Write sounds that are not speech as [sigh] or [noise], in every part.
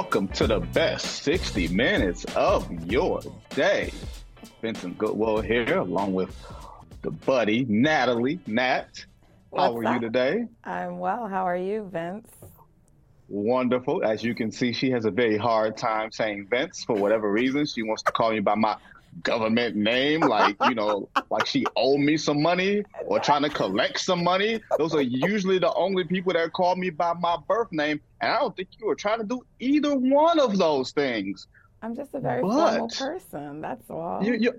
Welcome to the best 60 minutes of your day. Vincent Goodwill here, along with the buddy Natalie. Nat, how What's are you today? I'm well. How are you, Vince? Wonderful. As you can see, she has a very hard time saying Vince for whatever reason. She wants to call me by my government name, like, you know, [laughs] like she owed me some money or trying to collect some money. Those are usually the only people that call me by my birth name. And I don't think you were trying to do either one of those things. I'm just a very But- formal person. That's all. You, you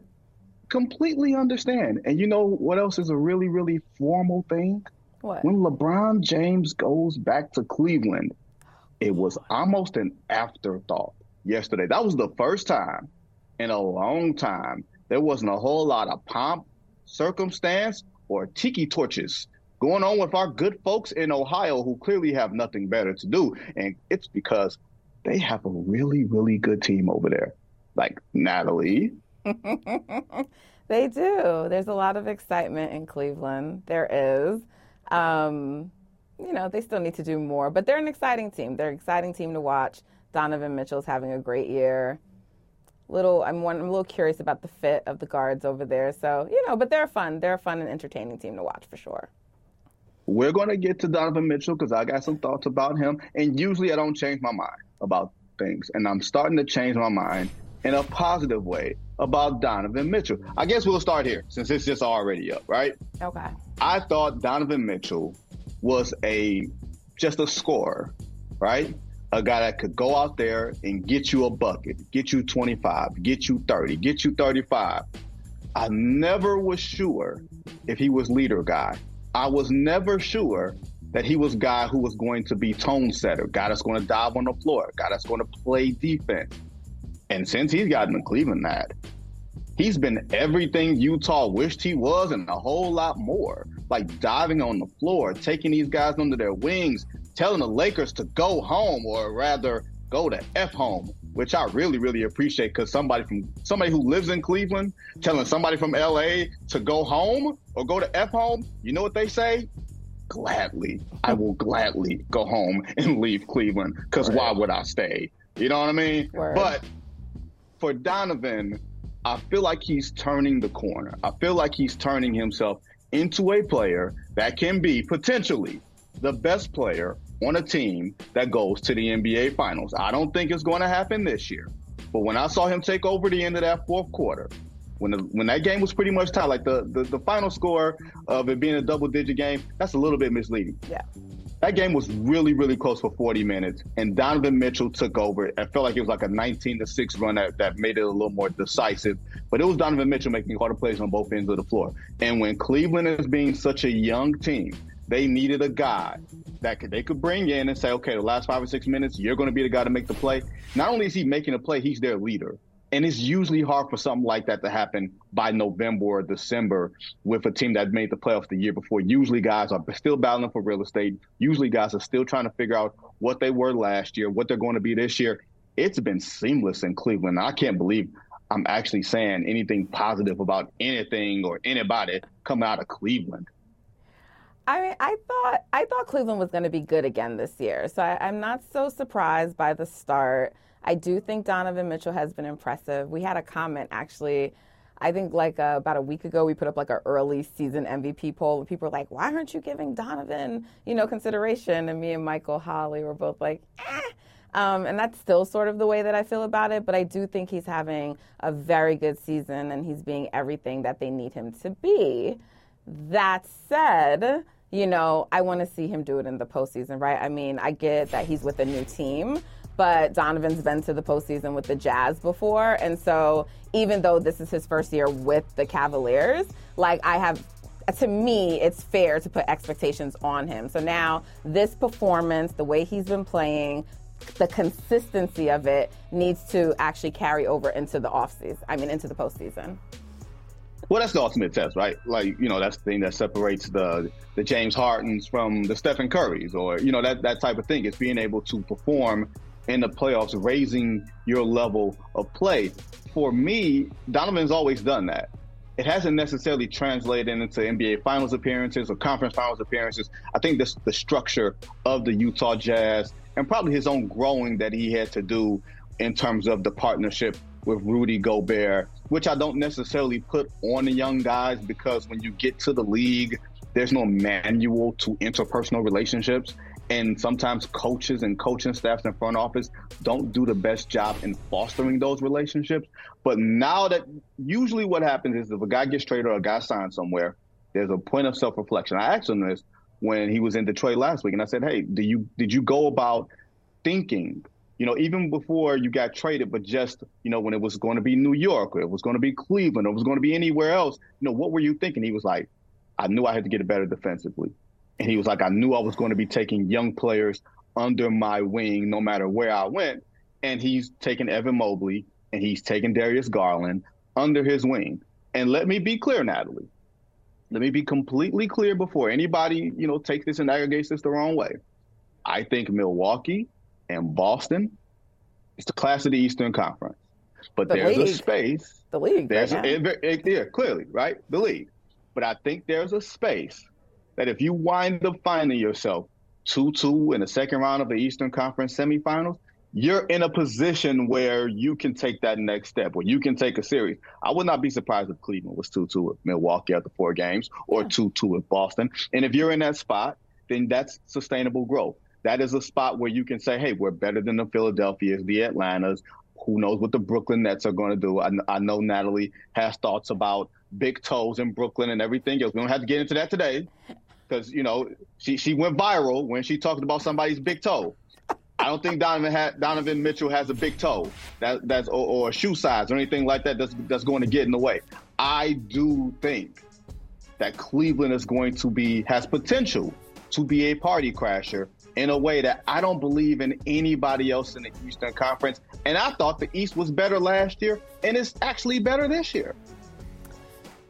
completely understand. And you know what else is a really, really formal thing? what? When LeBron James goes back to Cleveland, it was [gasps] almost an afterthought yesterday. That was the first time in a long time there wasn't a whole lot of pomp, circumstance, or tiki torches going on with our good folks in Ohio who clearly have nothing better to do. And it's because they have a really, really good team over there. Like Natalie, [laughs] they do. There's a lot of excitement in Cleveland. There is. Um, you know, they still need to do more, but they're an exciting team. They're an exciting team to watch. Donovan Mitchell's having a great year. Little, I'm, one, I'm a little curious about the fit of the guards over there. So, you know, but they're fun. They're a fun and entertaining team to watch for sure. We're going to get to Donovan Mitchell because I got some thoughts about him. And usually I don't change my mind about things. And I'm starting to change my mind in a positive way about Donovan Mitchell. I guess we'll start here since it's just already up, right? Okay. I thought Donovan Mitchell was a just a scorer, right? A guy that could go out there and get you a bucket, get you 25, get you 30, get you 35. I never was sure if he was leader guy. I was never sure that he was guy who was going to be tone setter, guy that's going to dive on the floor, guy that's going to play defense. And since he's gotten to Cleveland that, he's been everything Utah wished he was and a whole lot more. Like diving on the floor, taking these guys under their wings, telling the Lakers to go home or rather go to F home, which I really, really appreciate because somebody from somebody who lives in Cleveland telling somebody from LA to go home or go to F home, you know what they say? Gladly. I will gladly go home and leave Cleveland because why would I stay? You know what I mean? Word. But for Donovan, I feel like he's turning the corner. I feel like he's turning himself into a player that can be potentially the best player on a team that goes to the NBA Finals. I don't think it's going to happen this year. But when I saw him take over the end of that fourth quarter, when the, when that game was pretty much tied, like the, the, the final score of it being a double digit game, that's a little bit misleading. Yeah. That game was really, really close for 40 minutes, and Donovan Mitchell took over. I felt like it was like a 19 to 6 run that, that made it a little more decisive. But it was Donovan Mitchell making harder plays on both ends of the floor. And when Cleveland is being such a young team, they needed a guy that could, they could bring in and say, okay, the last five or six minutes, you're going to be the guy to make the play. Not only is he making a play, he's their leader. And it's usually hard for something like that to happen by November or December with a team that made the playoffs the year before. Usually guys are still battling for real estate. Usually guys are still trying to figure out what they were last year, what they're going to be this year. It's been seamless in Cleveland. I can't believe I'm actually saying anything positive about anything or anybody coming out of Cleveland. I mean, I thought I thought Cleveland was going to be good again this year, so I, I'm not so surprised by the start. I do think Donovan Mitchell has been impressive. We had a comment actually. I think like uh, about a week ago, we put up like our early season MVP poll, and people were like, "Why aren't you giving Donovan, you know, consideration?" And me and Michael Holley were both like, "Eh." Um, and that's still sort of the way that I feel about it. But I do think he's having a very good season, and he's being everything that they need him to be. That said, you know, I want to see him do it in the postseason, right? I mean, I get that he's with a new team, but Donovan's been to the postseason with the Jazz before. And so even though this is his first year with the Cavaliers, like I have to me, it's fair to put expectations on him. So now, this performance, the way he's been playing, the consistency of it needs to actually carry over into the offseason. I mean, into the postseason. Well, that's the ultimate test, right? Like, you know, that's the thing that separates the the James Hardens from the Stephen Currys, or you know, that that type of thing. Is being able to perform in the playoffs, raising your level of play. For me, Donovan's always done that. It hasn't necessarily translated into NBA Finals appearances or Conference Finals appearances. I think this the structure of the Utah Jazz and probably his own growing that he had to do in terms of the partnership with Rudy Gobert, which I don't necessarily put on the young guys because when you get to the league, there's no manual to interpersonal relationships. And sometimes coaches and coaching staffs in front office don't do the best job in fostering those relationships. But now that usually what happens is if a guy gets traded or a guy signs somewhere, there's a point of self reflection. I asked him this when he was in Detroit last week, and I said, "Hey, do you did you go about thinking you know, even before you got traded, but just, you know, when it was going to be New York or it was going to be Cleveland or it was going to be anywhere else, you know, what were you thinking? He was like, I knew I had to get better defensively. And he was like, I knew I was going to be taking young players under my wing no matter where I went. And he's taken Evan Mobley and he's taken Darius Garland under his wing. And let me be clear, Natalie. Let me be completely clear before anybody, you know, takes this and aggregates this the wrong way. I think Milwaukee and Boston. It's the class of the Eastern Conference. But the there's league. a space. The league. There's right a, it, yeah, clearly, right? The league. But I think there's a space that if you wind up finding yourself 2 2 in the second round of the Eastern Conference semifinals, you're in a position where you can take that next step, where you can take a series. I would not be surprised if Cleveland was 2 2 with Milwaukee after four games or 2 2 with Boston. And if you're in that spot, then that's sustainable growth that is a spot where you can say, hey, we're better than the Philadelphias, the Atlantas. Who knows what the Brooklyn Nets are going to do? I, I know Natalie has thoughts about big toes in Brooklyn and everything else. We don't have to get into that today because, you know, she, she went viral when she talked about somebody's big toe. I don't think Donovan ha- Donovan Mitchell has a big toe that that's or, or, a shoe size or anything like that that's that's going to get in the way. I do think that Cleveland is going to be has potential to be a party crasher in a way that I don't believe in anybody else in the Eastern Conference. And I thought the East was better last year, and it's actually better this year.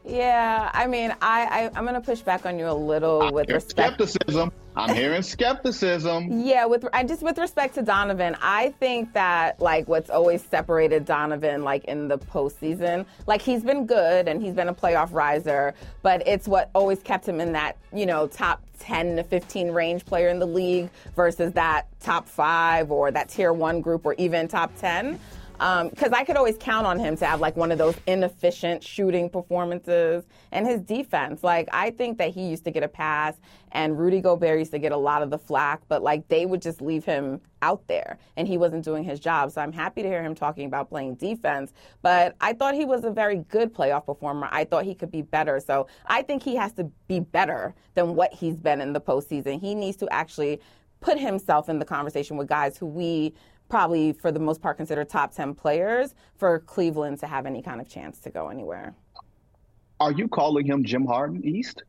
Yeah, I mean, I, I am going to push back on you a little with respect. Skepticism. I'm hearing skepticism. Yeah, with just with respect to Donovan, I think that like what's always separated Donovan like in the postseason, like he's been good and he's been a playoff riser, but it's what always kept him in that you know top 10 to 15 range player in the league versus that top five or that tier one group or even top 10 because um, I could always count on him to have like one of those inefficient shooting performances and his defense. Like I think that he used to get a pass and Rudy Gobert used to get a lot of the flack, but like they would just leave him out there and he wasn't doing his job. So I'm happy to hear him talking about playing defense, but I thought he was a very good playoff performer. I thought he could be better. So I think he has to be better than what he's been in the postseason. He needs to actually put himself in the conversation with guys who we probably for the most part considered top 10 players for Cleveland to have any kind of chance to go anywhere. Are you calling him Jim Harden East?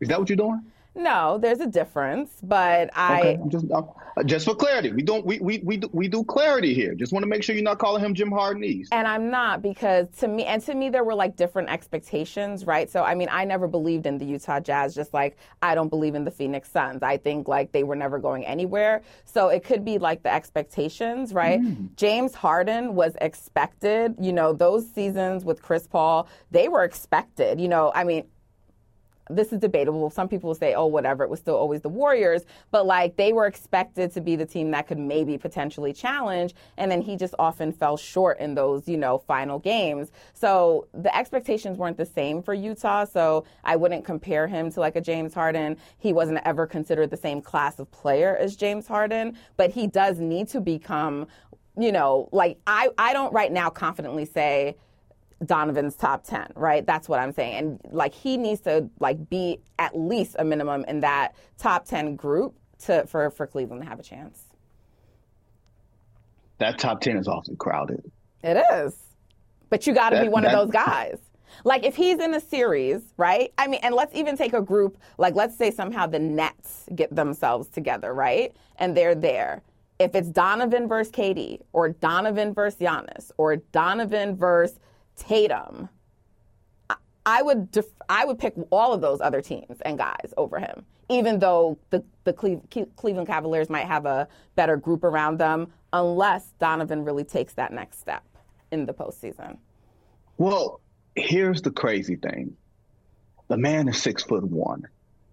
Is that what you're doing? No, there's a difference, but I okay. just uh, just for clarity, we don't we we we do, we do clarity here. Just want to make sure you're not calling him Jim Harden East. And I'm not because to me and to me there were like different expectations, right? So I mean, I never believed in the Utah Jazz, just like I don't believe in the Phoenix Suns. I think like they were never going anywhere. So it could be like the expectations, right? Mm. James Harden was expected. You know, those seasons with Chris Paul, they were expected. You know, I mean this is debatable. Some people say, oh, whatever, it was still always the Warriors. But like they were expected to be the team that could maybe potentially challenge. And then he just often fell short in those, you know, final games. So the expectations weren't the same for Utah. So I wouldn't compare him to like a James Harden. He wasn't ever considered the same class of player as James Harden, but he does need to become, you know, like I, I don't right now confidently say, Donovan's top 10, right? That's what I'm saying. And like he needs to like be at least a minimum in that top 10 group to for for Cleveland to have a chance. That top 10 is awfully crowded. It is. But you got to be one that, of those guys. Like if he's in a series, right? I mean, and let's even take a group, like let's say somehow the Nets get themselves together, right? And they're there. If it's Donovan versus KD or Donovan versus Giannis or Donovan versus Tatum, I would def- I would pick all of those other teams and guys over him, even though the the Cle- Cleveland Cavaliers might have a better group around them, unless Donovan really takes that next step in the postseason. Well, here's the crazy thing: the man is six foot one.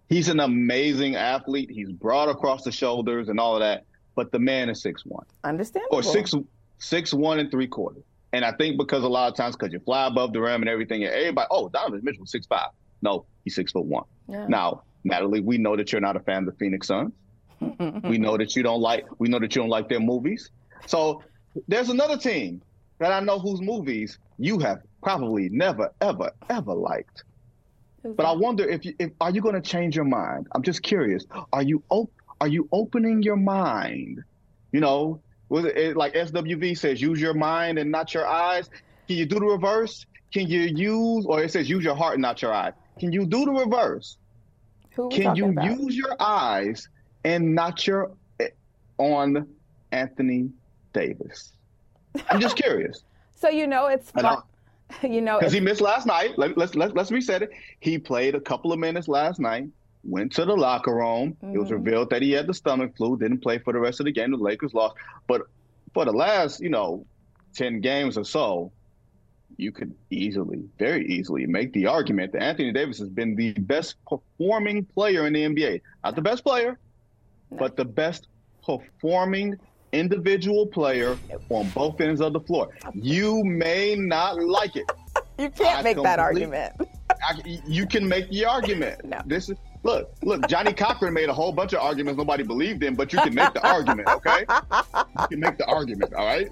He's an amazing athlete. He's broad across the shoulders and all of that, but the man is six one. Understandable. Or six six one and three quarters. And I think because a lot of times because you fly above the rim and everything, and everybody, oh, Donovan Mitchell six five. No, he's six foot one. Yeah. Now, Natalie, we know that you're not a fan of the Phoenix Suns. [laughs] we know that you don't like. We know that you don't like their movies. So there's another team that I know whose movies you have probably never, ever, ever liked. but I wonder if, you, if are you going to change your mind? I'm just curious. Are you op- Are you opening your mind? You know, was it, like SWV says, use your mind and not your eyes. Can you do the reverse? Can you use, or it says use your heart and not your eyes? Can you do the reverse? Can you about? use your eyes and not your eh, on Anthony Davis? I'm just curious. [laughs] so you know it's fun. [laughs] You know, because he missed last night. Let, let's let's let's reset it. He played a couple of minutes last night went to the locker room. Mm-hmm. It was mm-hmm. revealed that he had the stomach flu, didn't play for the rest of the game. The Lakers lost. But for the last, you know, 10 games or so, you could easily, very easily make the argument that Anthony Davis has been the best performing player in the NBA. Not the best player, no. but the best performing individual player on both ends of the floor. You may not like it. [laughs] you can't I make that argument. I, you can make the argument. [laughs] No. This is Look, look, Johnnie Cochran made a whole bunch of arguments nobody believed in, but you can make the argument, okay? You can make the argument, all right?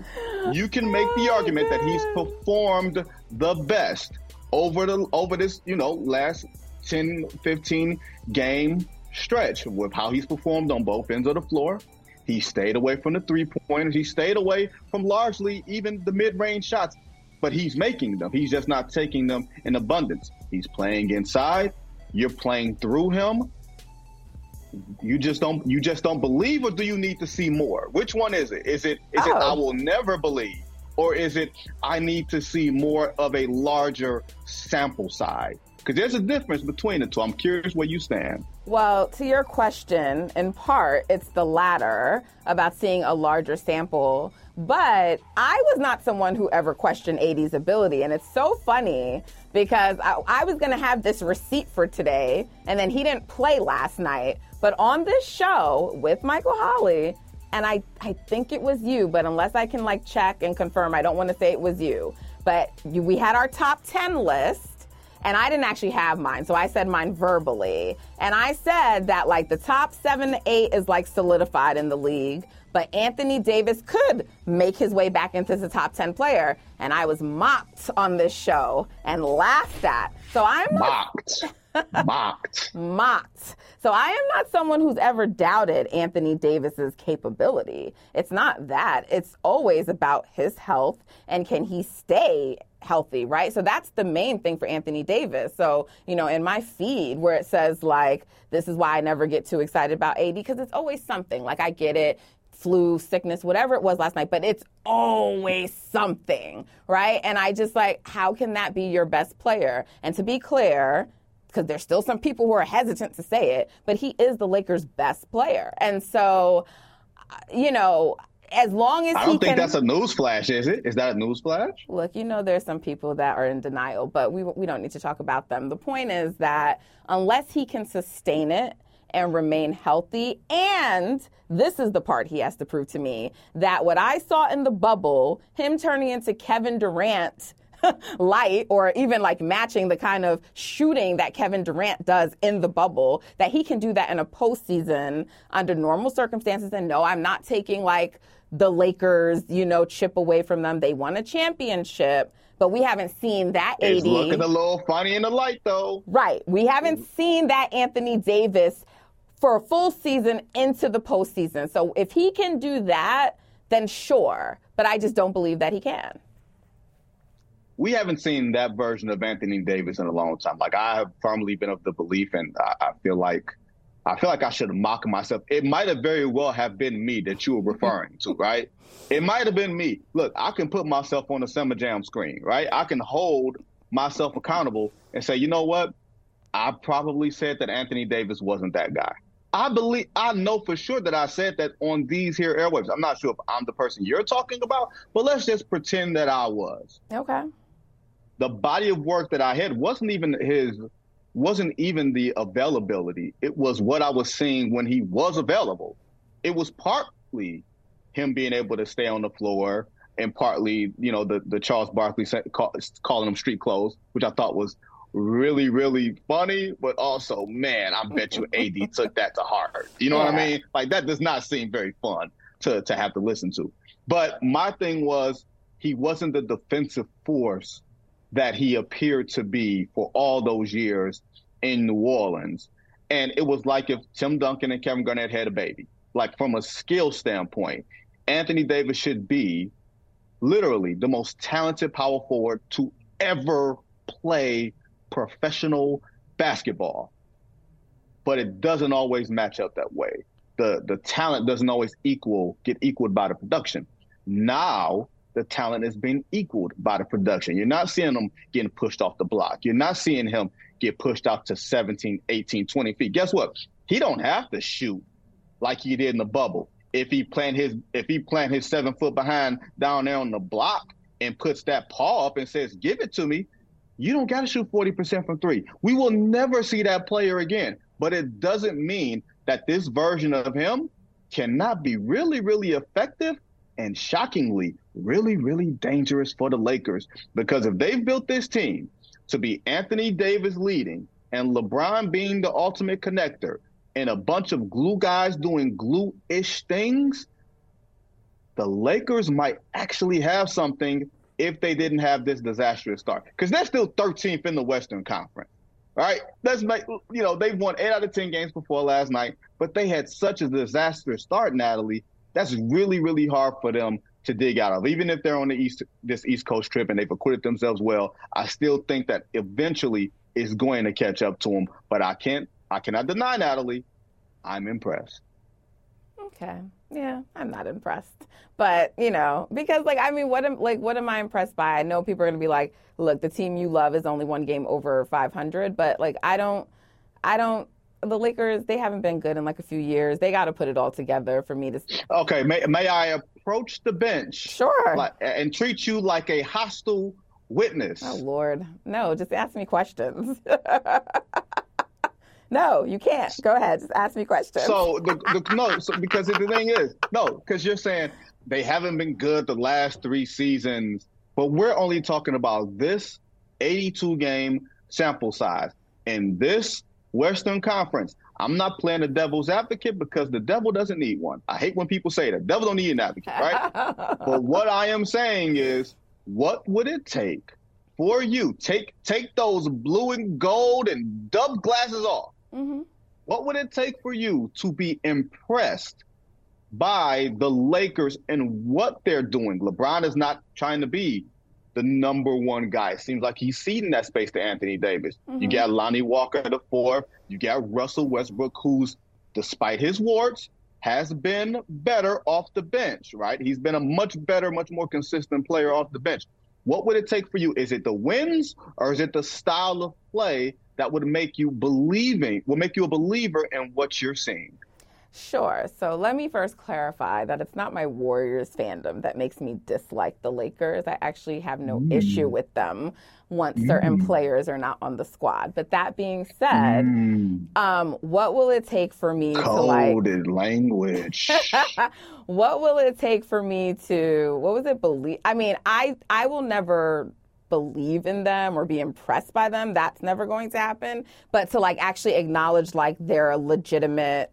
You can make the oh, argument that he's performed the best over the over this, you know, last 10, 15 game stretch with how he's performed on both ends of the floor. He stayed away from the three pointers. He stayed away from largely even the mid range shots, but he's making them. He's just not taking them in abundance. He's playing inside you're playing through him. You just don't you just don't believe or do you need to see more? Which one is it? Is it is oh. it i oh. will never believe or is it i need to see more of a larger sample size? Because there's a difference between the two. I'm curious where you stand. Well to your question in part it's the latter about seeing a larger sample. But I was not someone who ever questioned AD's ability. And it's so funny because I, I was going to have this receipt for today, and then he didn't play last night. But on this show with Michael Holley, and I, I think it was you, but unless I can like check and confirm, I don't want to say it was you. But you, we had our top 10 list and I didn't actually have mine, so I said mine verbally. And I said that like the top seven to eight is like solidified in the league, but Anthony Davis could make his way back into the top 10 player. And I was mocked on this show and laughed at. So I'm mocked. [laughs] mocked. mocked. So I am not someone who's ever doubted Anthony Davis's capability. It's not that. It's always about his health and can he stay healthy, right? So that's the main thing for Anthony Davis. So, you know, in my feed where it says like, this is why I never get too excited about AD because it's always something. Like I get it, flu, sickness, whatever it was last night, but it's always something, right? And I just like, how can that be your best player? And to be clear, because there's still some people who are hesitant to say it, but he is the Lakers' best player. And so, uh, you know, as long as I don't think can, that's a news flash, is it? Is that a news flash? Look, you know, there's some people that are in denial, but we we don't need to talk about them. The point is that unless he can sustain it and remain healthy, and this is the part he has to prove to me that what I saw in the bubble, him turning into Kevin Durant [laughs] light or even like matching the kind of shooting that Kevin Durant does in the bubble, that he can do that in a postseason under normal circumstances. And no, I'm not taking like the Lakers, you know, chip away from them. They won a championship, but we haven't seen that AD. It's looking a little funny in the light, though. Right. We haven't seen that Anthony Davis for a full season into the postseason. So if he can do that, then sure. But I just don't believe that he can. we haven't seen that version of Anthony Davis in a long time. Like I have firmly been of the belief, and I, I feel like I feel like I should mock myself. It might have very well have been me that you were referring to, right? It might have been me. Look, I can put myself on the Summer Jam screen, right? I can hold myself accountable and say, you know what? I probably said that Anthony Davis wasn't that guy. I believe I know for sure that I said that on these here airwaves. I'm not sure if I'm the person you're talking about, but let's just pretend that I was. Okay. The body of work that I had wasn't even his wasn't even the availability. It was what I was seeing when he was available. It was partly him being able to stay on the floor and partly, you know, the, the Charles Barkley call, calling him street clothes, which I thought was really, really funny, but also, man, I bet you AD [laughs] took that to heart. You know yeah. what I mean? Like that does not seem very fun to, to have to listen to. But my thing was he wasn't the defensive force that he appeared to be for all those years in New Orleans. And it was like if Tim Duncan and Kevin Garnett had a baby. Like from a skill standpoint, Anthony Davis should be literally the most talented power forward to ever play professional basketball. But it doesn't always match up that way. The the talent doesn't always equal get equaled by the production. Now the talent is being equaled by the production. You're not seeing him getting pushed off the block. You're not seeing him get pushed out to 17, 18, 20 feet. Guess what? He don't have to shoot like he did in the bubble. If he plant his if he plant his seven foot behind down there on the block and puts that paw up and says, "Give it to me," you don't got to shoot 40% from three. We will never see that player again. But it doesn't mean that this version of him cannot be really, really effective and shockingly really, really dangerous for the Lakers because if they've built this team to be Anthony Davis leading and LeBron being the ultimate connector and a bunch of glue guys doing glue ish things, the Lakers might actually have something if they didn't have this disastrous start because they're still 13th in the Western Conference. Right? Let's make you know they've won eight out of ten games before last night, but they had such a disastrous start, Natalie. That's really, really hard for them to dig out of. Even if they're on the east this East Coast trip and they've acquitted themselves well, I still think that eventually it's going to catch up to them. But I can't I cannot deny Natalie, I'm impressed. Okay. Yeah, I'm not impressed. But, you know, because like I mean, what am like what am I impressed by? I know people are going to be like, "Look, the team you love is only one game over 500," but like I don't I don't the Lakers, they haven't been good in like a few years. They got to put it all together for me to. Okay, may, may I approach the bench? Sure. Like, and treat you like a hostile witness. Oh Lord, no! Just ask me questions. [laughs] no, you can't. Go ahead. Just ask me questions. So the, [laughs] the no, so, because the thing is, no, because you're saying they haven't been good the last three seasons, but we're only talking about this 82 game sample size in this Western Conference. I'm not playing the devil's advocate because the devil doesn't need one. I hate when people say that. Devil don't need an advocate, right? [laughs] but what I am saying is, what would it take for you? Take take those blue and gold and dove glasses off. Mm-hmm. What would it take for you to be impressed by the Lakers and what they're doing? LeBron is not trying to be the number one guy. It seems like he's ceding that space to Anthony Davis. Mm-hmm. You got Lonnie Walker at the four. You got Russell Westbrook, who's, despite his warts, has been better off the bench, right? He's been a much better, much more consistent player off the bench. What would it take for you? Is it the wins or is it the style of play that would make you believing, will make you a believer in what you're seeing? Sure. So let me first clarify that it's not my Warriors fandom that makes me dislike the Lakers. I actually have no mm. issue with them once mm. certain players are not on the squad. But that being said, mm. um, what will it take for me Coded to like [laughs] language? what will it take for me to what was it believe? I mean, I I will never believe in them or be impressed by them. That's never going to happen. But to like actually acknowledge like they're a legitimate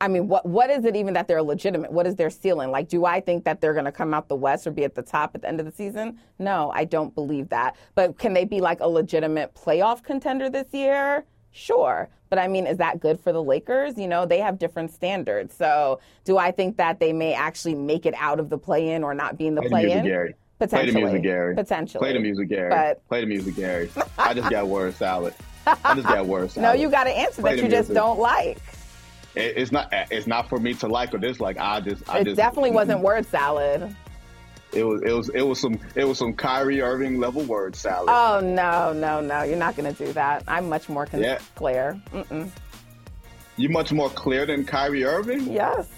I mean, what what is it even that they're legitimate? What is their ceiling? Like, do I think that they're going to come out the West or be at the top at the end of the season? No, I don't believe that. But can they be like a legitimate playoff contender this year? Sure. But I mean, is that good for the Lakers? You know, they have different standards. So do I think that they may actually make it out of the play in or not be in the play in? Potentially. Play the music, Gary. Potentially. Play the music, Gary. But Play the music, Gary. [laughs] I just got word salad. I just got word salad. no, you got an answer Play that you just don't like. It, it's not. It's not for me to like or dislike. I just. I It just, definitely wasn't word salad. It was. It was. It was some. It was some Kyrie Irving level word salad. Oh no, no, no! You're not going to do that. I'm much more con- Yeah. clear. Mm-mm. you much more clear than Kyrie Irving. Yes.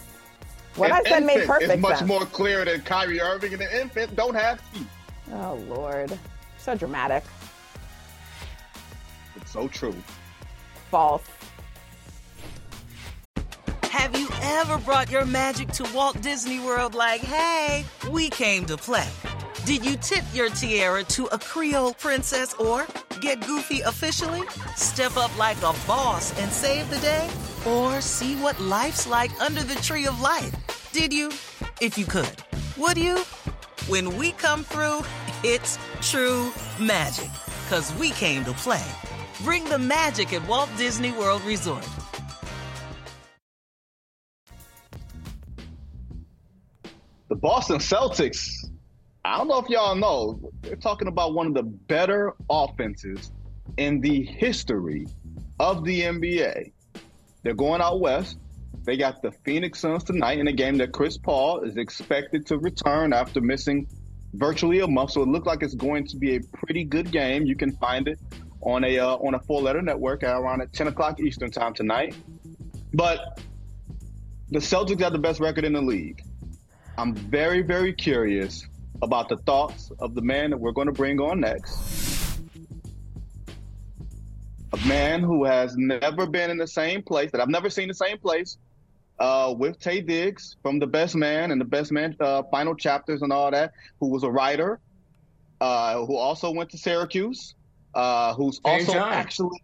What An I said made infant perfect is much sense. more clear than Kyrie Irving, and an infant don't have teeth. Oh Lord, so dramatic. It's so true. False. Have you ever brought your magic to Walt Disney World like, hey, we came to play? Did you tip your tiara to a Creole princess or get goofy officially? Step up like a boss and save the day? Or see what life's like under the tree of life? Did you? If you could. Would you? When we come through, it's true magic. Cause we came to play. Bring the magic at Walt Disney World Resort. The Boston Celtics. I don't know if y'all know. They're talking about one of the better offenses in the history of the NBA. They're going out west. They got the Phoenix Suns tonight in a game that Chris Paul is expected to return after missing virtually a month. So it looks like it's going to be a pretty good game. You can find it on a uh, on a four letter network around at 10 o'clock Eastern time tonight. But the Celtics have the best record in the league. I'm very, very curious about the thoughts of the man that we're going to bring on next. A man who has never been in the same place, that I've never seen the same place, uh, with Taye Diggs from The Best Man and The Best Man uh, Final Chapters and all that, who was a writer, uh, who also went to Syracuse, uh, who's Same also time. actually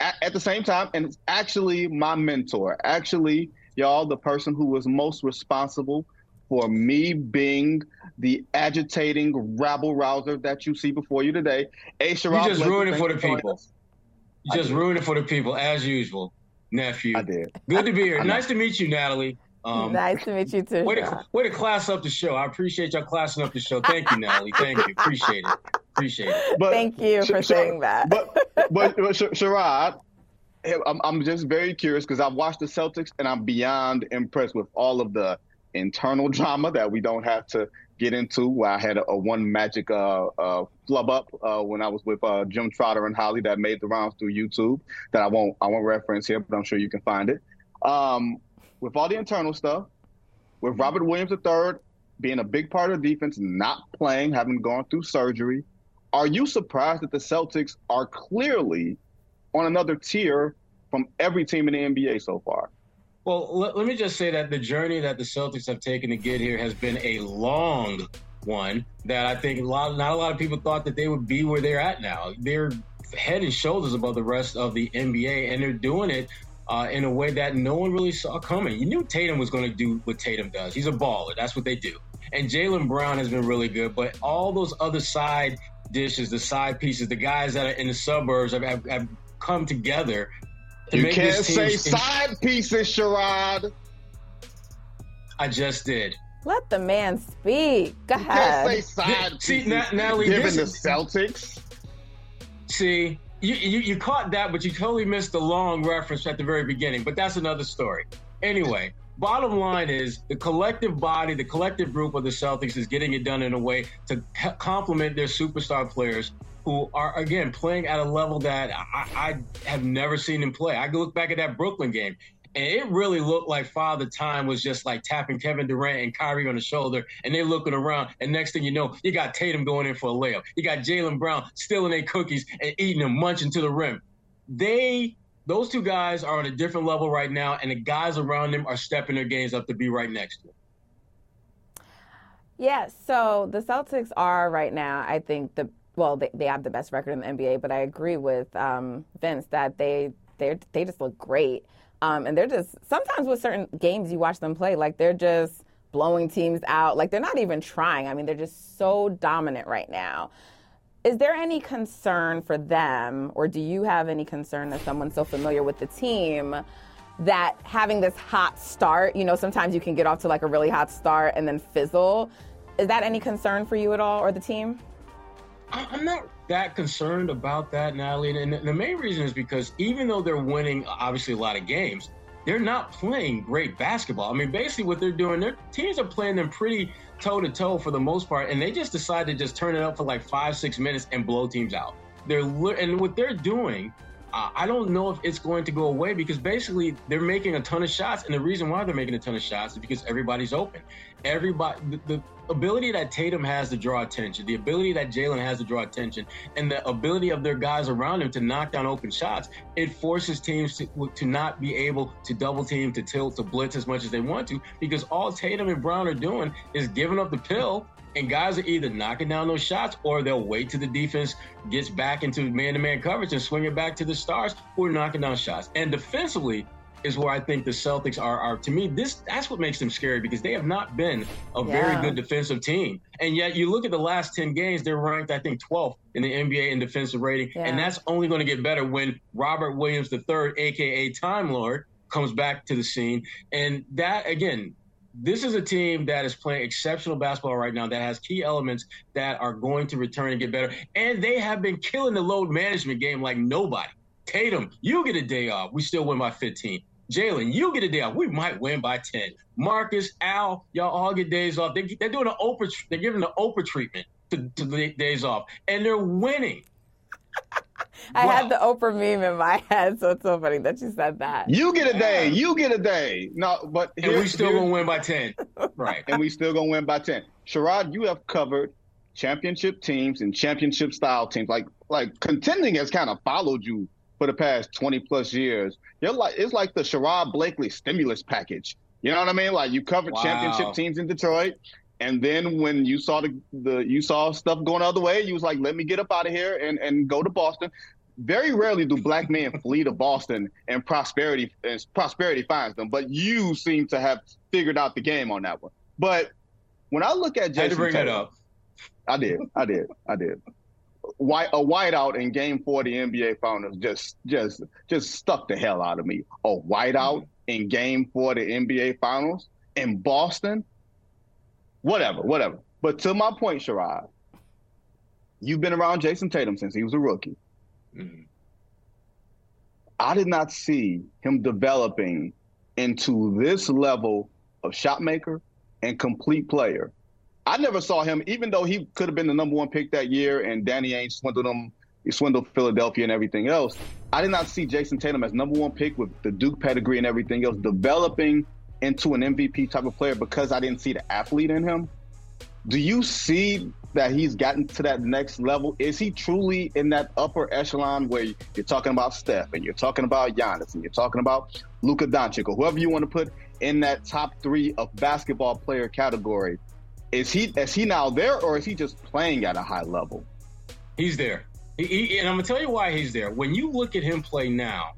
at, at the same time, and it's actually my mentor. Actually, y'all, the person who was most responsible for me being the agitating rabble rouser that you see before you today. A. You just ruined it for the people. You just ruined it for the people, as usual, nephew. I did. Good to be here. Nice to meet you, Natalie. Um, nice to meet you too. way, Sean. to, way to class up the show. I appreciate y'all classing up the show. Thank you, Natalie. Thank you. Appreciate it. Appreciate it. But, Thank you for Sh- Sh- saying that. But but, but Sh- Sherrod, I'm I'm just very curious because I've watched the Celtics and I'm beyond impressed with all of the internal drama that we don't have to get into. Where I had a, a one magic uh, uh, flub up uh, when I was with uh, Jim Trotter and Holley that made the rounds through YouTube that I won't I won't reference here, but I'm sure you can find it. Um, with all the internal stuff, with Robert Williams III being a big part of the defense, not playing, having gone through surgery, are you surprised that the Celtics are clearly on another tier from every team in the NBA so far? Well, let, let me just say that the journey that the Celtics have taken to get here has been a long one. That I think a lot, not a lot of people thought that they would be where they're at now. They're head and shoulders above the rest of the NBA, and they're doing it uh, in a way that no one really saw coming. You knew Tatum was going to do what Tatum does. He's a baller. That's what they do. And Jaylen Brown has been really good, but all those other side dishes, the side pieces, the guys that are in the suburbs have, have, have come together. To You can't this team say side pieces, Sherrod. I just did. Let the man speak. Go You can't say ahead. side See, pieces. Na- Natalie, given the Celtics. See, you, you you caught that, but you totally missed the long reference at the very beginning. But that's another story. Anyway, bottom line is the collective body, the collective group of the Celtics is getting it done in a way to complement their superstar players who are again playing at a level that I, I have never seen him play. I can look back at that Brooklyn game. And it really looked like Father Time was just like tapping Kevin Durant and Kyrie on the shoulder, and they're looking around. And next thing you know, you got Tatum going in for a layup. You got Jaylen Brown stealing their cookies and eating them, munching to the rim. They, those two guys are on a different level right now, and the guys around them are stepping their games up to be right next to them. Yeah, so the Celtics are right now, I think the well, they, they have the best record in the NBA, but I agree with um, Vince that they they they just look great. Um, and they're just sometimes with certain games you watch them play, like they're just blowing teams out. Like they're not even trying. I mean, they're just so dominant right now. Is there any concern for them, or do you have any concern as someone so familiar with the team that having this hot start, you know, sometimes you can get off to like a really hot start and then fizzle. Is that any concern for you at all or the team? I'm not that concerned about that, Natalie. And the main reason is because even though they're winning, obviously, a lot of games, they're not playing great basketball. I mean, basically, what they're doing, their teams are playing them pretty toe to toe for the most part, and they just decide to just turn it up for like five, six minutes and blow teams out. They're and what they're doing I don't know if it's going to go away because basically they're making a ton of shots, and the reason why they're making a ton of shots is because everybody's open. Everybody, the, the ability that Tatum has to draw attention, the ability that Jaylen has to draw attention, and the ability of their guys around him to knock down open shots, it forces teams to, to not be able to double team, to tilt, to blitz as much as they want to, because all Tatum and Brown are doing is giving up the pill and guys are either knocking down those shots or they'll wait till the defense gets back into man to man coverage and swing it back to the stars who are knocking down shots. And defensively, is where I think the Celtics are, are to me this that's what makes them scary because they have not been a yeah. very good defensive team. And yet you look at the last 10 games they're ranked I think 12th in the NBA in defensive rating yeah. and that's only going to get better when Robert Williams III aka Time Lord comes back to the scene and that again this is a team that is playing exceptional basketball right now that has key elements that are going to return and get better. And they have been killing the load management game like nobody. Tatum, you get a day off. We still win by 15. Jaylen, you get a day off. We might win by 10. Marcus, Al, y'all all get days off. They, are doing an Oprah, they're giving the Oprah treatment to, to the days off. And they're winning. [laughs] I wow. had the Oprah meme in my head, so it's so funny that you said that. You get a day. You get a day. No, but and we still gonna win by ten, [laughs] right? And we still gonna win by ten. Sherrod, you have covered championship teams and championship style teams. Like like contending has kind of followed you for the past twenty plus years. You're like it's like the Sherrod Blakely stimulus package. You know what I mean? Like you covered wow. championship teams in Detroit. And then when you saw the, the you saw stuff going the other way, you was like, let me get up out of here and, and go to Boston. Very rarely do black men [laughs] flee to Boston and prosperity and prosperity finds them. But you seem to have figured out the game on that one. But when I look at Jayson I had to bring Taylor, that up. I did, I did, I did. White a whiteout in Game Four of the NBA Finals just just just stuck the hell out of me. A whiteout in Game Four of the NBA Finals in Boston whatever, whatever. But to my point, Sherrod, you've been around Jayson Tatum since he was a rookie. Mm-hmm. I did not see him developing into this level of shot maker and complete player. I never saw him, even though he could have been the number one pick that year and Danny Ainge swindled him, he swindled Philadelphia and everything else. I did not see Jayson Tatum as number one pick with the Duke pedigree and everything else, developing into an MVP type of player because I didn't see the athlete in him. Do you see that he's gotten to that next level? Is he truly in that upper echelon where you're talking about Steph and you're talking about Giannis and you're talking about Luka Doncic or whoever you want to put in that top three of basketball player category? Is he is he now there or is he just playing at a high level? He's there. He, he, and I'm gonna tell you why he's there. When you look at him play now,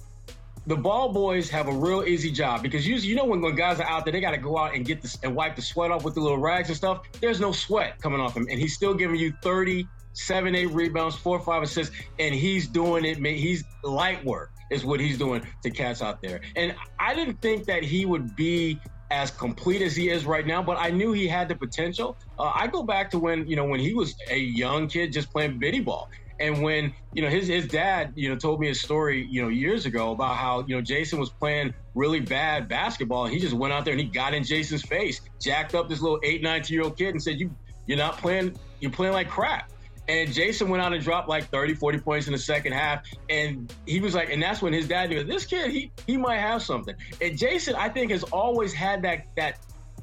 the ball boys have a real easy job because usually, you know, when, when guys are out there, they got to go out and get this and wipe the sweat off with the little rags and stuff. There's no sweat coming off him, and he's still giving you 30, seven, eight rebounds, four, five assists, and he's doing it. He's light work is what he's doing to cats out there. And I didn't think that he would be as complete as he is right now, but I knew he had the potential. Uh, I go back to when you know when he was a young kid just playing biddy ball, and when you know his his dad, you know, told me a story, you know, years ago about how you know Jayson was playing really bad basketball, and he just went out there and he got in Jayson's face, jacked up this little eight, 19 year old kid, and said, "You you're not playing, you're playing like crap." And Jayson went out and dropped like 30, 40 points in the second half. And he was like, and that's when his dad knew this kid, he he might have something. And Jayson, I think, has always had that that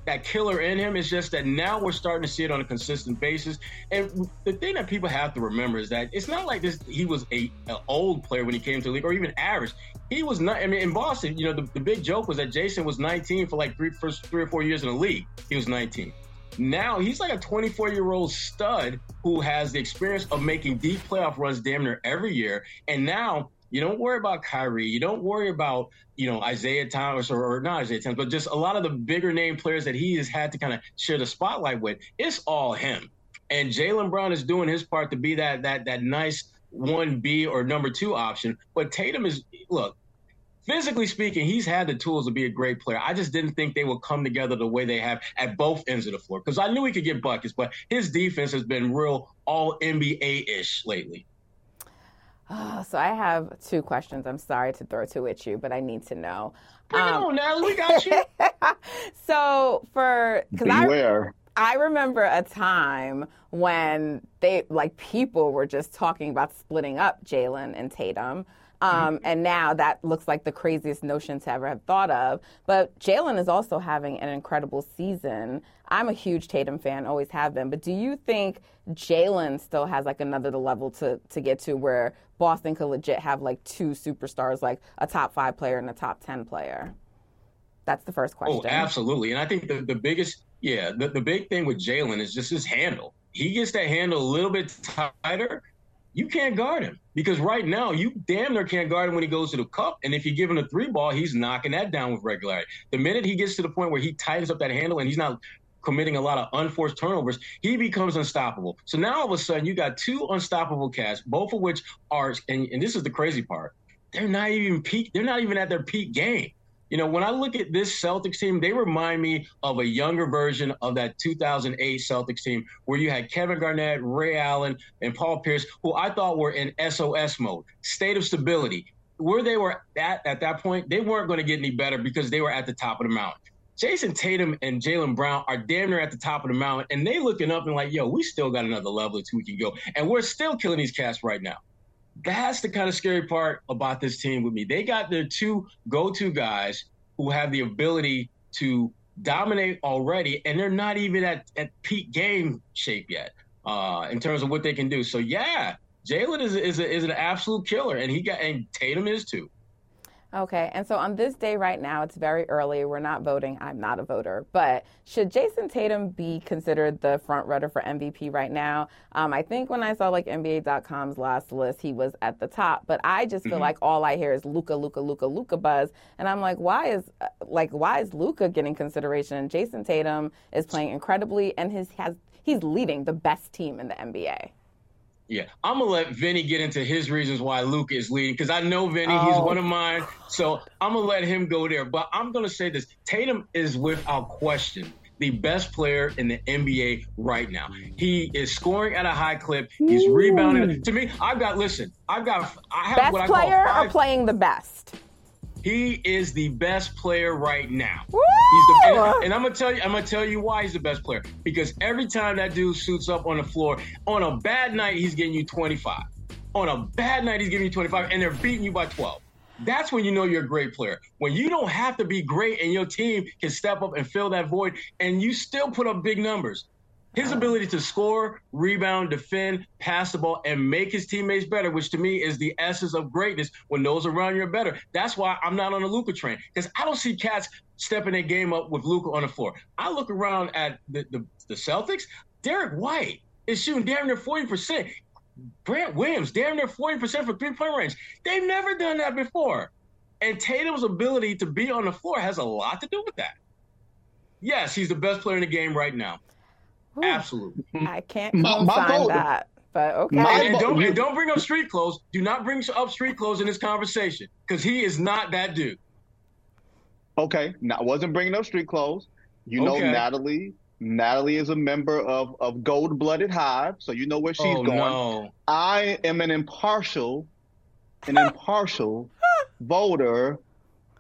that killer in him. It's just that now we're starting to see it on a consistent basis. And the thing that people have to remember is that it's not like this. He was a an old player when he came to the league, or even average. He was not. I mean, in Boston, you know, the, the big joke was that Jayson was 19 for like three first three or four years in the league. He was 19. Now he's like a 24 year old stud who has the experience of making deep playoff runs damn near every year. And now you don't worry about Kyrie. You don't worry about, you know, Isaiah Thomas or, or not Isaiah Thomas, but just a lot of the bigger name players that he has had to kind of share the spotlight with. It's all him. And Jaylen Brown is doing his part to be that that that nice one B or number two option. But Tatum is look, physically speaking, he's had the tools to be a great player. I just didn't think they would come together the way they have at both ends of the floor because I knew he could get buckets, but his defense has been real all NBA ish lately. Oh, so I have two questions. I'm sorry to throw two at you, but I need to know. Bring um, it on, Natalie. We got you. [laughs] so for because I I remember a time when they like people were just talking about splitting up Jaylen and Tatum. Um, and now that looks like the craziest notion to ever have thought of. But Jaylen is also having an incredible season. I'm a huge Tatum fan, always have been. But do you think Jaylen still has like another level to, to get to where Boston could legit have like two superstars, like a top five player and a top 10 player? That's the first oh, question. Oh, absolutely. And I think the, the biggest, yeah, the, the big thing with Jaylen is just his handle. He gets that handle a little bit tighter. You can't guard him because right now you damn near can't guard him when he goes to the cup. And if you give him a three ball, he's knocking that down with regularity. The minute he gets to the point where he tightens up that handle and he's not committing a lot of unforced turnovers, he becomes unstoppable. So now all of a sudden you got two unstoppable cats, both of which are, and, and this is the crazy part, they're not even peak, they're not even at their peak game. You know, when I look at this Celtics team, they remind me of a younger version of that 2008 Celtics team where you had Kevin Garnett, Ray Allen, and Paul Pierce, who I thought were in SOS mode, state of stability. Where they were at at that point, they weren't going to get any better because they were at the top of the mountain. Jayson Tatum and Jaylen Brown are damn near at the top of the mountain, and they looking up and like, yo, we still got another level two we can go, and we're still killing these cats right now. That's the kind of scary part about this team with me. They got their two go-to guys who have the ability to dominate already, and they're not even at, at peak game shape yet uh, in terms of what they can do. So yeah, Jaylen is is, is an absolute killer, and he got and Tatum is too. Okay, and so on this day right now, it's very early. We're not voting. I'm not a voter. But should Jayson Tatum be considered the front runner for MVP right now? Um, I think when I saw like NBA.com's last list, he was at the top. But I just feel mm-hmm. like all I hear is Luka, Luka, Luka, Luka buzz, and I'm like, why is like why is Luka getting consideration? Jayson Tatum is playing incredibly, and his has he's leading the best team in the NBA. Yeah, I'm gonna let Vinny get into his reasons why Luke is leading because I know Vinny, oh. he's one of mine. So I'm gonna let him go there. But I'm gonna say this: Tatum is without question the best player in the NBA right now. He is scoring at a high clip. He's Ooh. rebounding. To me, I've got listen. I've got I have best what I player call or playing the best. He is the best player right now. He's the, and, and, I'm gonna tell you, I'm gonna tell you why he's the best player. Because every time that dude suits up on the floor, on a bad night, he's getting you 25. On a bad night, he's giving you 25, and they're beating you by 12. That's when you know you're a great player. When you don't have to be great and your team can step up and fill that void, and you still put up big numbers. His ability to score, rebound, defend, pass the ball, and make his teammates better, which to me is the essence of greatness when those around you are better. That's why I'm not on the Luka train because I don't see cats stepping their game up with Luka on the floor. I look around at the, the, the Celtics. Derrick White is shooting damn near 40%. Grant Williams, damn near 40% for three point range. They've never done that before. And Tatum's ability to be on the floor has a lot to do with that. Yes, he's the best player in the game right now. Absolutely. I can't co-sign that. But okay. And, and, don't, and don't bring up street clothes. Do not bring up street clothes in this conversation because he is not that dude. Okay, now I wasn't bringing up street clothes. You okay. know, Natalie. Natalie is a member of of Gold Blooded Hive, so you know where she's oh, going. No. I am an impartial, an impartial [laughs] voter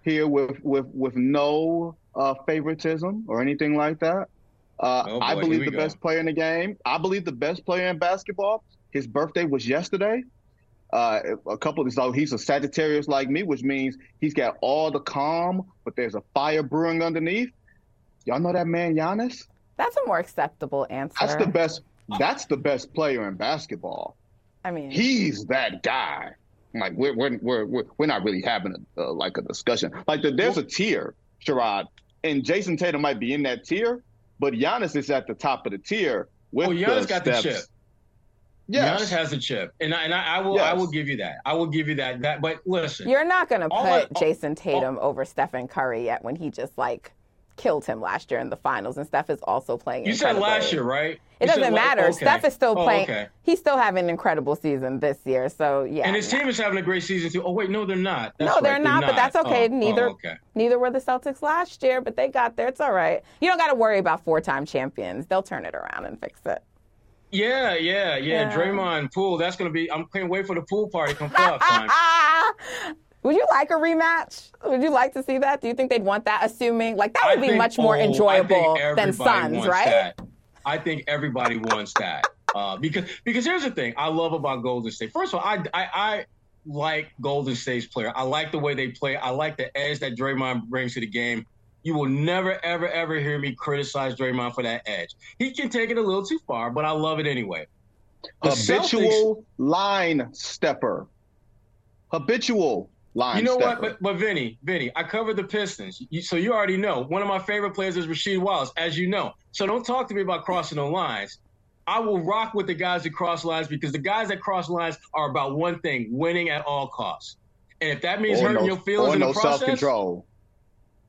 here with with with no uh, favoritism or anything like that. Uh, oh boy, I believe the go. best player in the game. I believe the best player in basketball. His birthday was yesterday. Uh, a couple of so he's a Sagittarius like me, which means he's got all the calm, but there's a fire brewing underneath. Y'all know that man Giannis? That's a more acceptable answer. That's the best. That's the best player in basketball. I mean, he's that guy. Like we're we're we're we're, not really having a uh, like a discussion. Like the, there's a tier, Sherrod, and Jayson Tatum might be in that tier, but Giannis is at the top of the tier. With oh, Giannis the got steps. the chip. Yes. Giannis has a chip, and I, and I, I will yes. I will give you that. I will give you that. That, but listen, you're not going to put I, Jayson Tatum all, over Stephen Curry yet when he just like killed him last year in the finals, and Steph is also playing. You said last year, right? It doesn't matter. okay. Steph is still Oh, playing. okay. He's still having an incredible season this year. So yeah. And his team is having a great season too. Oh wait, no, they're not. That's no, right, they're not, but that's okay. Oh, oh, neither okay. neither were the Celtics last year, but they got there. It's all right. You don't got to worry about four-time champions. They'll turn it around and fix it. Yeah, yeah, yeah. Yeah. Draymond Poole. That's gonna be. I'm can't wait for the pool party come playoff time. [laughs] Would you like a rematch? Would you like to see that? Do you think they'd want that? Assuming like that I would be think- much more oh, enjoyable than Suns, right? that. I think everybody wants that uh, because because here's the thing I love about Golden State. First of all, I, I I like Golden State's player. I like the way they play. I like the edge that Draymond brings to the game. You will never ever ever hear me criticize Draymond for that edge. He can take it a little too far, but I love it anyway. The Habitual line stepper. Habitual line You know stepper. what? But, but Vinny, Vinny, I covered the Pistons, you, so you already know. One of my favorite players is Rasheed Wallace, as you know. So don't talk to me about crossing the lines. I will rock with the guys that cross lines because the guys that cross lines are about one thing: winning at all costs. And if that means or hurting no, your feelings in no the process, self-control.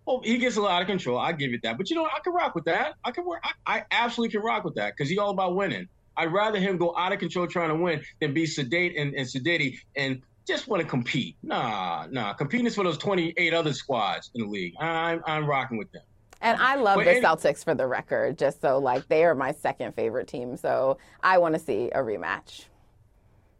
well, he gets a lot of control. I give it that. But you know, I can rock with that. I can work. I, I absolutely can rock with that because he's all about winning. I'd rather him go out of control trying to win than be sedate and, and sedity and just want to compete. Nah, nah. Competing is for those 28 other squads in the league. I'm I'm rocking with them. And I love But the any- Celtics for the record, just so like they are my second favorite team. So I want to see a rematch.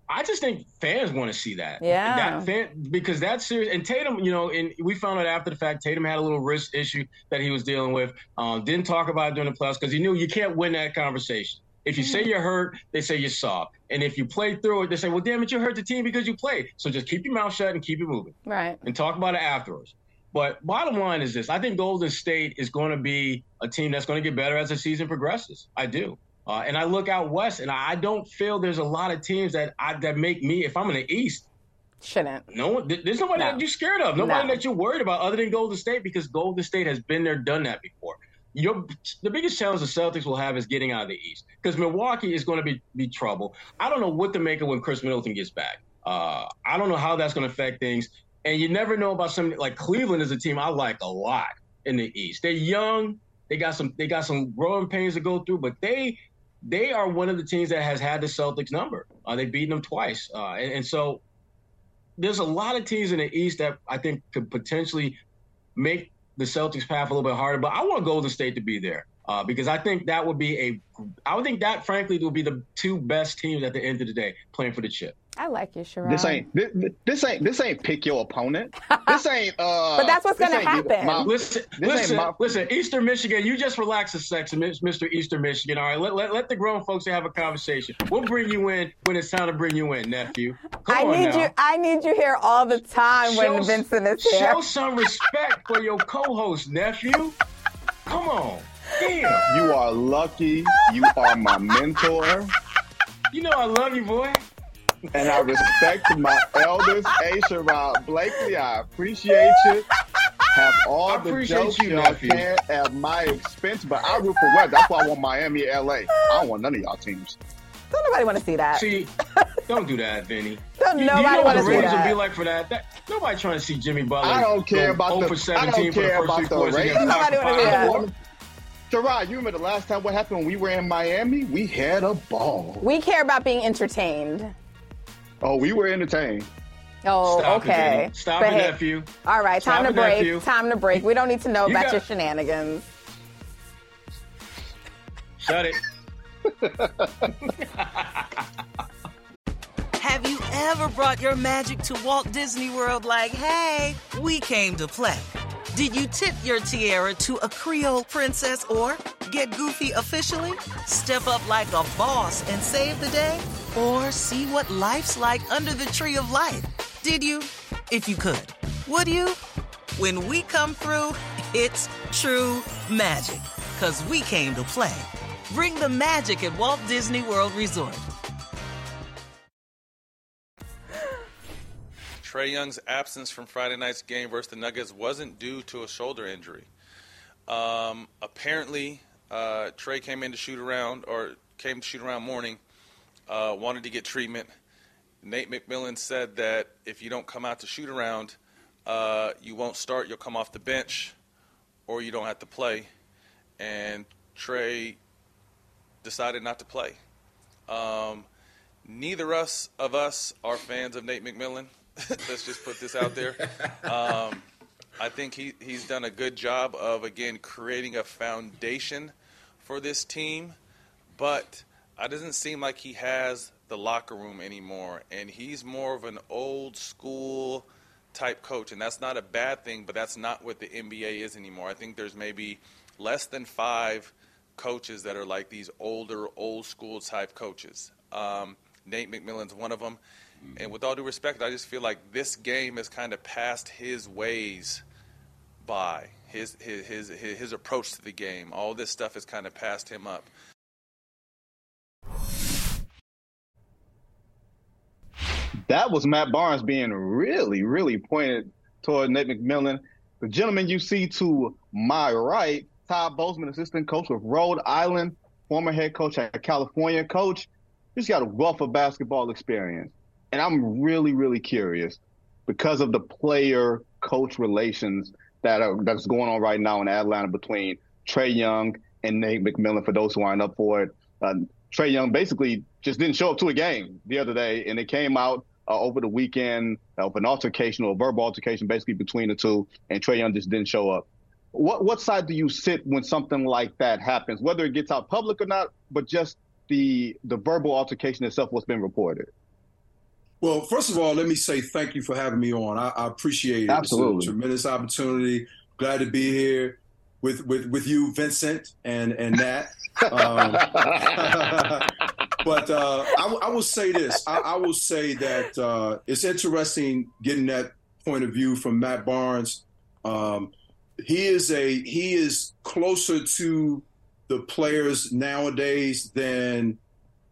I just think fans want to see that. Yeah. That fan, because that's serious. And Tatum, you know, and we found out after the fact, Tatum had a little wrist issue that he was dealing with. Um, didn't talk about it during the playoffs because he knew you can't win that conversation. If you say you're hurt, they say you're soft. And if you play through it, they say, well, damn it, you hurt the team because you played. So just keep your mouth shut and keep it moving Right. and talk about it afterwards. But bottom line is this: I think Golden State is going to be a team that's going to get better as the season progresses. I do, uh, and I look out west, and I don't feel there's a lot of teams that I, that make me. If I'm in the East, Shouldn't. no one, there's nobody No. that you're scared of, nobody No. that you're worried about other than Golden State because Golden State has been there, done that before. Your, the biggest challenge the Celtics will have is getting out of the East because Milwaukee is going to be, be trouble. I don't know what to make of when Khris Middleton gets back. Uh, I don't know how that's going to affect things. And you never know about something like Cleveland is a team I like a lot in the East. They're young. They got some they got some growing pains to go through, but they they are one of the teams that has had the Celtics number. Uh, they've beaten them twice, uh, and, and so there's a lot of teams in the East that I think could potentially make the Celtics path a little bit harder. But I want Golden State to be there uh, because I think that would be a I would think that frankly would be the two best teams at the end of the day playing for the chip. I like you, Sherrod. This ain't this, this ain't this ain't pick your opponent. [laughs] This ain't uh But that's what's gonna happen. my- Listen, listen, my- listen. Eastern Michigan, you just relax a second, Mr. Eastern Michigan. All right, let, let, let the grown folks have a conversation. We'll bring you in when it's time to bring you in, nephew. Come I on need now. you. I need you here all the time when Vincent is here. Show some respect for your co-host, nephew. Come on, damn. You are lucky. You are my mentor, You know I love you, boy. And I respect my elders, A. Sherrod Blakely. I appreciate you. Have all I the jokes you, y'all can at my expense, but I root for West. That's why I want Miami, LA. I don't want none of y'all teams. Don't nobody want to see that. See, [laughs] don't do that, Vinny. Don't You, you know what want the to see ratings will be like for that. that nobody trying to see Jimmy Butler. I don't care about the- for I 17 don't for the first about three the quarters Nobody wanna see that. Five. Sherrod, you remember the last time what happened when we were in Miami? We had a ball. We care about being entertained. Oh, we were entertained. Oh, Stop it, okay. Vinny. Stop But it, hey, nephew. All right, Stop time to break. nephew. Time to break. We don't need to know You about got- your shenanigans. Shut it. [laughs] Have you ever brought your magic to Walt Disney World like, hey, we came to play? Did you tip your tiara to a Creole princess or get goofy officially? Step up like a boss and save the day? Or see what life's like under the tree of life? Did you? If you could. Would you? When we come through, it's true magic. Cause we came to play. Bring the magic at Walt Disney World Resort. Trae Young's absence from Friday night's game versus the Nuggets wasn't due to a shoulder injury. Um, apparently, uh, Trae came in to shoot around, or came to shoot around morning, uh, wanted to get treatment. Nate McMillan said that if you don't come out to shoot around, uh, you won't start, you'll come off the bench. or you don't have to play. And Trae decided not to play. Um, neither us of us are fans of Nate McMillan. [laughs] Let's just put this out there. Um, I think he, he's done a good job of again creating a foundation for this team, but it doesn't seem like he has the locker room anymore, and he's more of an old school type coach, and that's not a bad thing, but that's not what the NBA is anymore. I think there's maybe less than five coaches that are like these older, old school type coaches. Um, Nate McMillan's one of them. And with all due respect, I just feel like this game has kind of passed his ways by. His, his, his, his approach to the game. All this stuff has kind of passed him up. That was Matt Barnes being really, really pointed toward Nate McMillan. The gentleman you see to my right, Todd Bozeman, assistant coach with Rhode Island, former head coach at California coach. He's got a wealth of basketball experience. And I'm really, really curious because of the player coach relations that are that's going on right now in Atlanta between Trae Young and Nate McMillan. For those who aren't up for it, uh, Trae Young basically just didn't show up to a game the other day, and it came out uh, over the weekend of an altercation or a verbal altercation, basically between the two, and Trae Young just didn't show up. What what side do you sit when something like that happens, whether it gets out public or not, but just the the verbal altercation itself, what's been reported? Well, first of all, let me say thank you for having me on. I, I appreciate it. Absolutely. It's a tremendous opportunity. Glad to be here with with, with you, Vincent, and and Nat. [laughs] Um, [laughs] but uh, I, I, will say this. I, I will say that uh, it's interesting getting that point of view from Matt Barnes. Um, he is a he is closer to the players nowadays than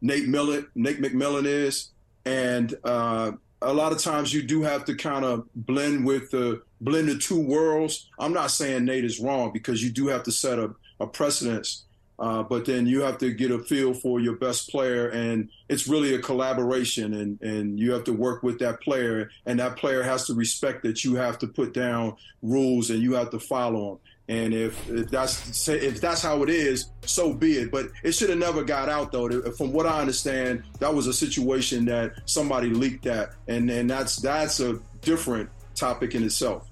Nate Millet, Nate McMillan is and uh, a lot of times you do have to kind of blend with the blend the two worlds. I'm not saying Nate is wrong because you do have to set a, a precedence, uh, but then you have to get a feel for your best player, and it's really a collaboration, and and you have to work with that player, and that player has to respect that you have to put down rules and you have to follow them. And if, if, that's if that's how it is, so be it. But it should have never got out, though. From what I understand, that was a situation that somebody leaked that, and and that's that's a different topic in itself.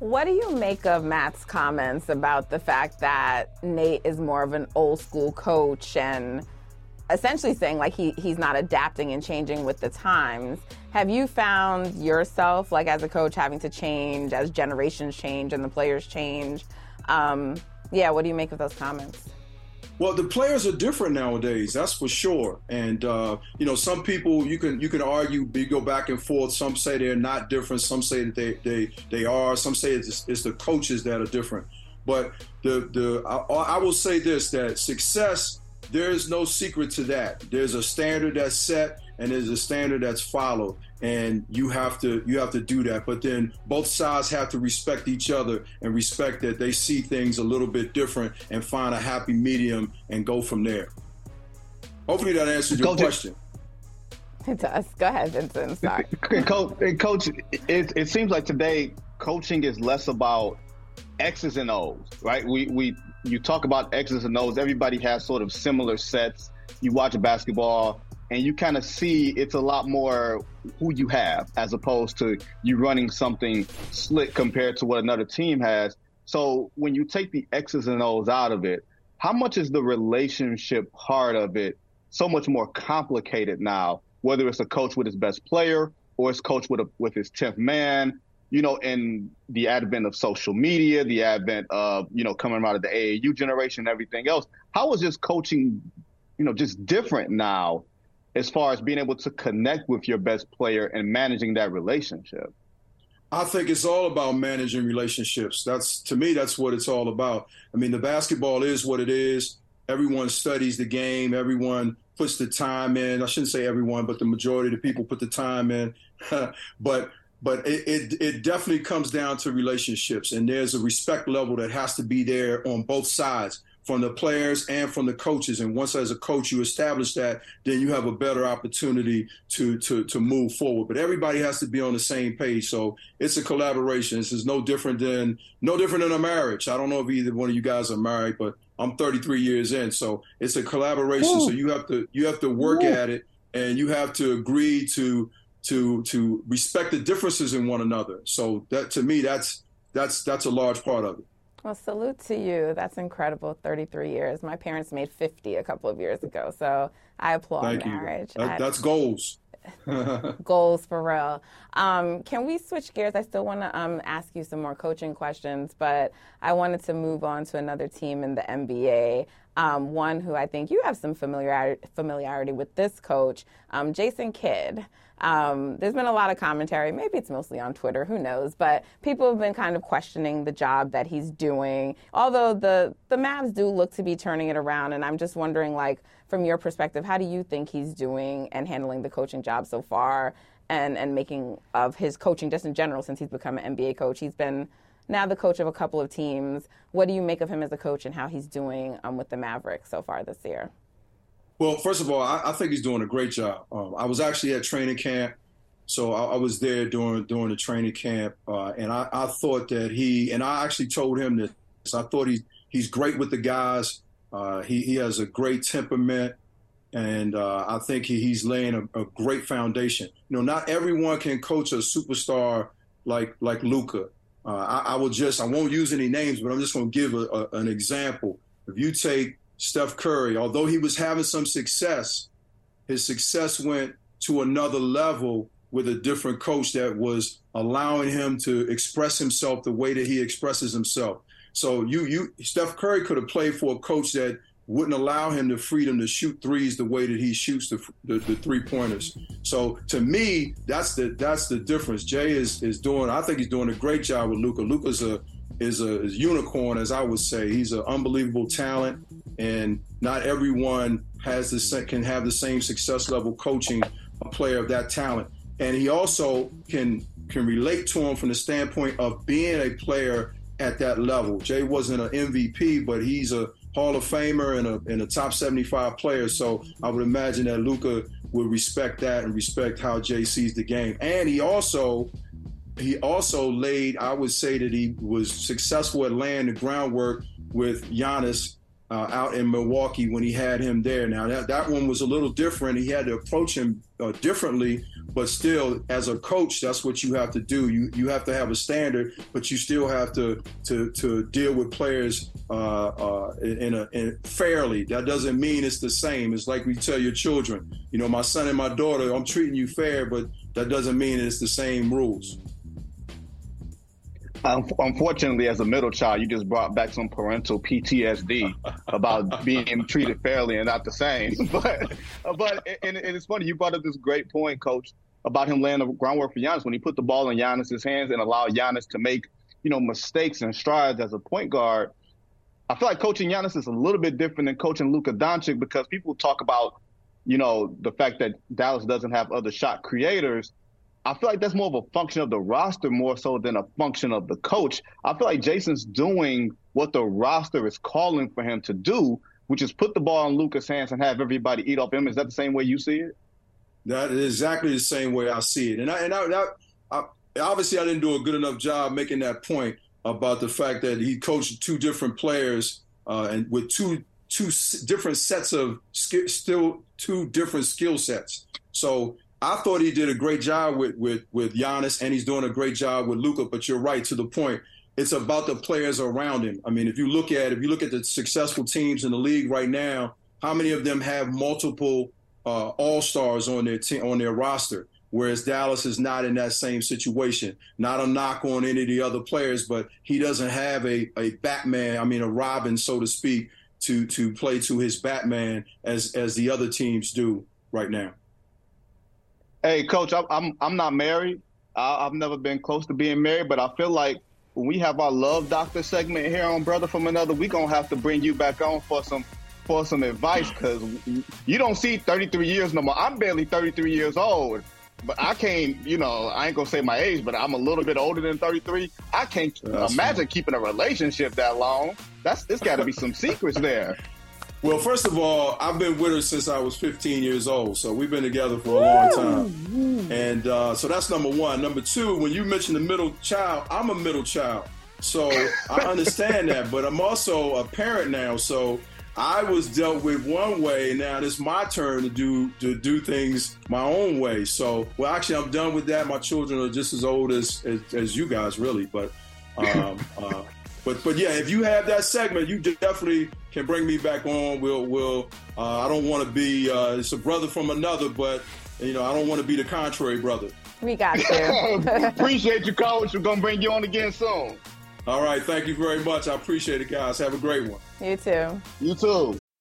What do you make of Matt's comments about the fact that Nate is more of an old school coach and essentially saying like he he's not adapting and changing with the times. Have you found yourself like as a coach having to change as generations change and the players change? Um, yeah, what do you make of those comments? Well, the players are different nowadays. That's for sure. And uh, you know, some people you can you can argue, you go back and forth. Some say they're not different. Some say that they they they are. Some say it's, it's the coaches that are different. But the the I, I will say this that success there is no secret to that. There's a standard that's set and there's a standard that's followed and you have to you have to do that. But then both sides have to respect each other and respect that they see things a little bit different and find a happy medium and go from there. Hopefully that answers your coach, question. It does. Go ahead vincent. Sorry. Coach, coach it, it seems like today coaching is less about x's and o's right? We we you talk about X's and O's, everybody has sort of similar sets. You watch basketball and you kind of see it's a lot more who you have as opposed to you running something slick compared to what another team has. So when you take the X's and O's out of it, how much is the relationship part of it so much more complicated now? Whether it's a coach with his best player or it's coach with a, with his tenth man you know, in the advent of social media, the advent of, you know, coming out of the AAU generation and everything else, how is this coaching, you know, just different now as far as being able to connect with your best player and managing that relationship? I think it's all about managing relationships. That's to me, that's what it's all about. I mean, the basketball is what it is. Everyone studies the game. Everyone puts the time in. I shouldn't say everyone, but the majority of the people put the time in. [laughs] but but it, it, it, definitely comes down to relationships and there's a respect level that has to be there on both sides from the players and from the coaches. And once as a coach you establish that, then you have a better opportunity to to to move forward. But everybody has to be on the same page. So it's a collaboration. This is no different than no different than a marriage. I don't know if either one of you guys are married, but I'm 33 years in. So it's a collaboration. Ooh. So you have to you have to work Ooh. at it and you have to agree to to to respect the differences in one another. So that to me that's that's that's a large part of it. Well, salute to you. That's incredible. 33 years. My parents made 50 a couple of years ago. So I applaud Thank marriage. That, that's goals. [laughs] goals for real. Um, can we switch gears? I still want to um, ask you some more coaching questions, but I wanted to move on to another team in the NBA. Um, one who I think you have some familiarity, familiarity with this coach, um, Jason Kidd. Um, there's been a lot of commentary. Maybe it's mostly on Twitter. Who knows? But people have been kind of questioning the job that he's doing. Although the the Mavs do look to be turning it around, and I'm just wondering, like, from your perspective, how do you think he's doing and handling the coaching job so far, and and making of his coaching just in general since he's become an NBA coach? He's been now the coach of a couple of teams. What do you make of him as a coach and how he's doing um, with the Mavericks so far this year? Well, first of all, I, I think he's doing a great job. Um, I was actually at training camp, so I, I was there during during the training camp, uh, and I, I, thought that he and I actually told him this. I thought he's he's great with the guys. Uh, he he has a great temperament, and uh, I think he, he's laying a, a, great foundation. You know, not everyone can coach a superstar like like Luka. Uh, I, I, will just I won't use any names, but I'm just going to give a, a, an example. If you take Steph Curry, although he was having some success, his success went to another level with a different coach that was allowing him to express himself the way that he expresses himself. So you you Steph Curry could have played for a coach that wouldn't allow him the freedom to shoot threes the way that he shoots the, the, the three pointers. So to me, that's the that's the difference. Jay is is doing. I think he's doing a great job with Luka. Luka's a is a is unicorn, as I would say. He's an unbelievable talent and not everyone has the can have the same success level coaching a player of that talent. And he also can can relate to him from the standpoint of being a player at that level. Jay wasn't an MVP, but he's a Hall of Famer and a, and a top 75 player. So I would imagine that Luka would respect that and respect how Jay sees the game. And he also he also laid, I would say that he was successful at laying the groundwork with Giannis uh, out in Milwaukee when he had him there. Now that that one was a little different. He had to approach him uh, differently, but still, as a coach, that's what you have to do. You you have to have a standard, but you still have to to to deal with players uh, uh in a in fairly. That doesn't mean it's the same. It's like we tell your children, you know, my son and my daughter, I'm treating you fair, but that doesn't mean it's the same rules. Unfortunately, as a middle child, you just brought back some parental PTSD about [laughs] being treated fairly and not the same. [laughs] But, but and, and, it's funny you brought up this great point, Coach, about him laying the groundwork for Giannis when he put the ball in Giannis's hands and allowed Giannis to make you know mistakes and strides as a point guard. I feel like coaching Giannis is a little bit different than coaching Luka Doncic because people talk about you know the fact that Dallas doesn't have other shot creators I feel like that's more of a function of the roster more so than a function of the coach. I feel like Jason's doing what the roster is calling for him to do, which is put the ball in Luka's hands and have everybody eat off him. Is that the same way you see it? That is exactly the same way I see it. And I, and I, that, I, obviously I didn't do a good enough job making that point about the fact that he coached two different players uh, and with two two different sets of still two different skill sets. So I thought he did a great job with with with Giannis, and he's doing a great job with Luka. But you're right to the point. It's about the players around him. I mean, if you look at if you look at the successful teams in the league right now, how many of them have multiple uh, all stars on their team on their roster? Whereas Dallas is not in that same situation. Not a knock on any of the other players, but he doesn't have a, a Batman, I mean a Robin, so to speak, to to play to his Batman as as the other teams do right now. Hey, coach, I'm I'm, I'm not married. I, have never been close to being married, but I feel like when we have our love doctor segment here on Brother from Another, we gonna have to bring you back on for some for some advice because you don't see 33 years no more. I'm barely 33 years old, but I can't, you know, I ain't gonna say my age, but I'm a little bit older than 33. I can't That's imagine fine. keeping a relationship that long. That's it's got to be some secrets there. Well, first of all, I've been with her since I was 15 years old, so we've been together for a long time. And uh, so that's number one. Number two, when you mention the middle child, I'm a middle child, so I [laughs] understand that. But I'm also a parent now, so I was dealt with one way. Now it's my turn to do to do things my own way. So, well, actually, I'm done with that. My children are just as old as as, as you guys, really. But um, uh, but but yeah, if you have that segment, you definitely can bring me back on. We'll we'll. Uh, I don't want to be. Uh, it's a brother from another, but you know I don't want to be the contrary brother. We got you. [laughs] Appreciate you, coach. We're gonna bring you on again soon. All right, thank you very much. I appreciate it, guys. Have a great one. you too. You too.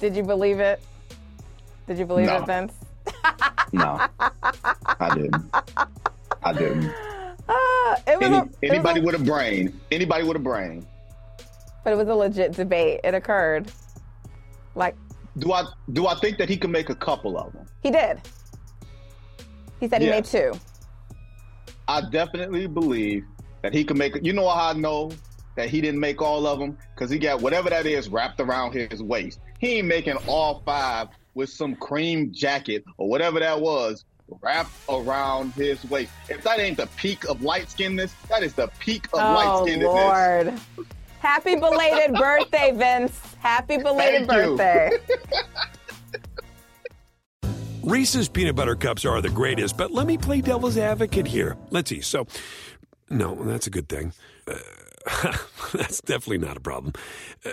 Did you believe it? Did you believe No. it, Vince? No, I didn't. I didn't. Uh, was Any, a, anybody a- with a brain, anybody with a brain. but it was a legit debate. It occurred. Like Do I do I think that he can make a couple of them? he did. He said he made two. I definitely believe that he can make. You know how I know that he didn't make all of them because he got whatever that is wrapped around his waist. He ain't making all five with some cream jacket or whatever that was wrapped around his waist. If that ain't the peak of light skinness, that is the peak of light Oh skinnedness. Lord! Happy belated [laughs] birthday, Vince. Happy belated Thank birthday. [laughs] Reese's peanut butter cups are the greatest, but let me play devil's advocate here. Let's see. So, no, that's a good thing. Uh, [laughs] that's definitely not a problem. Uh,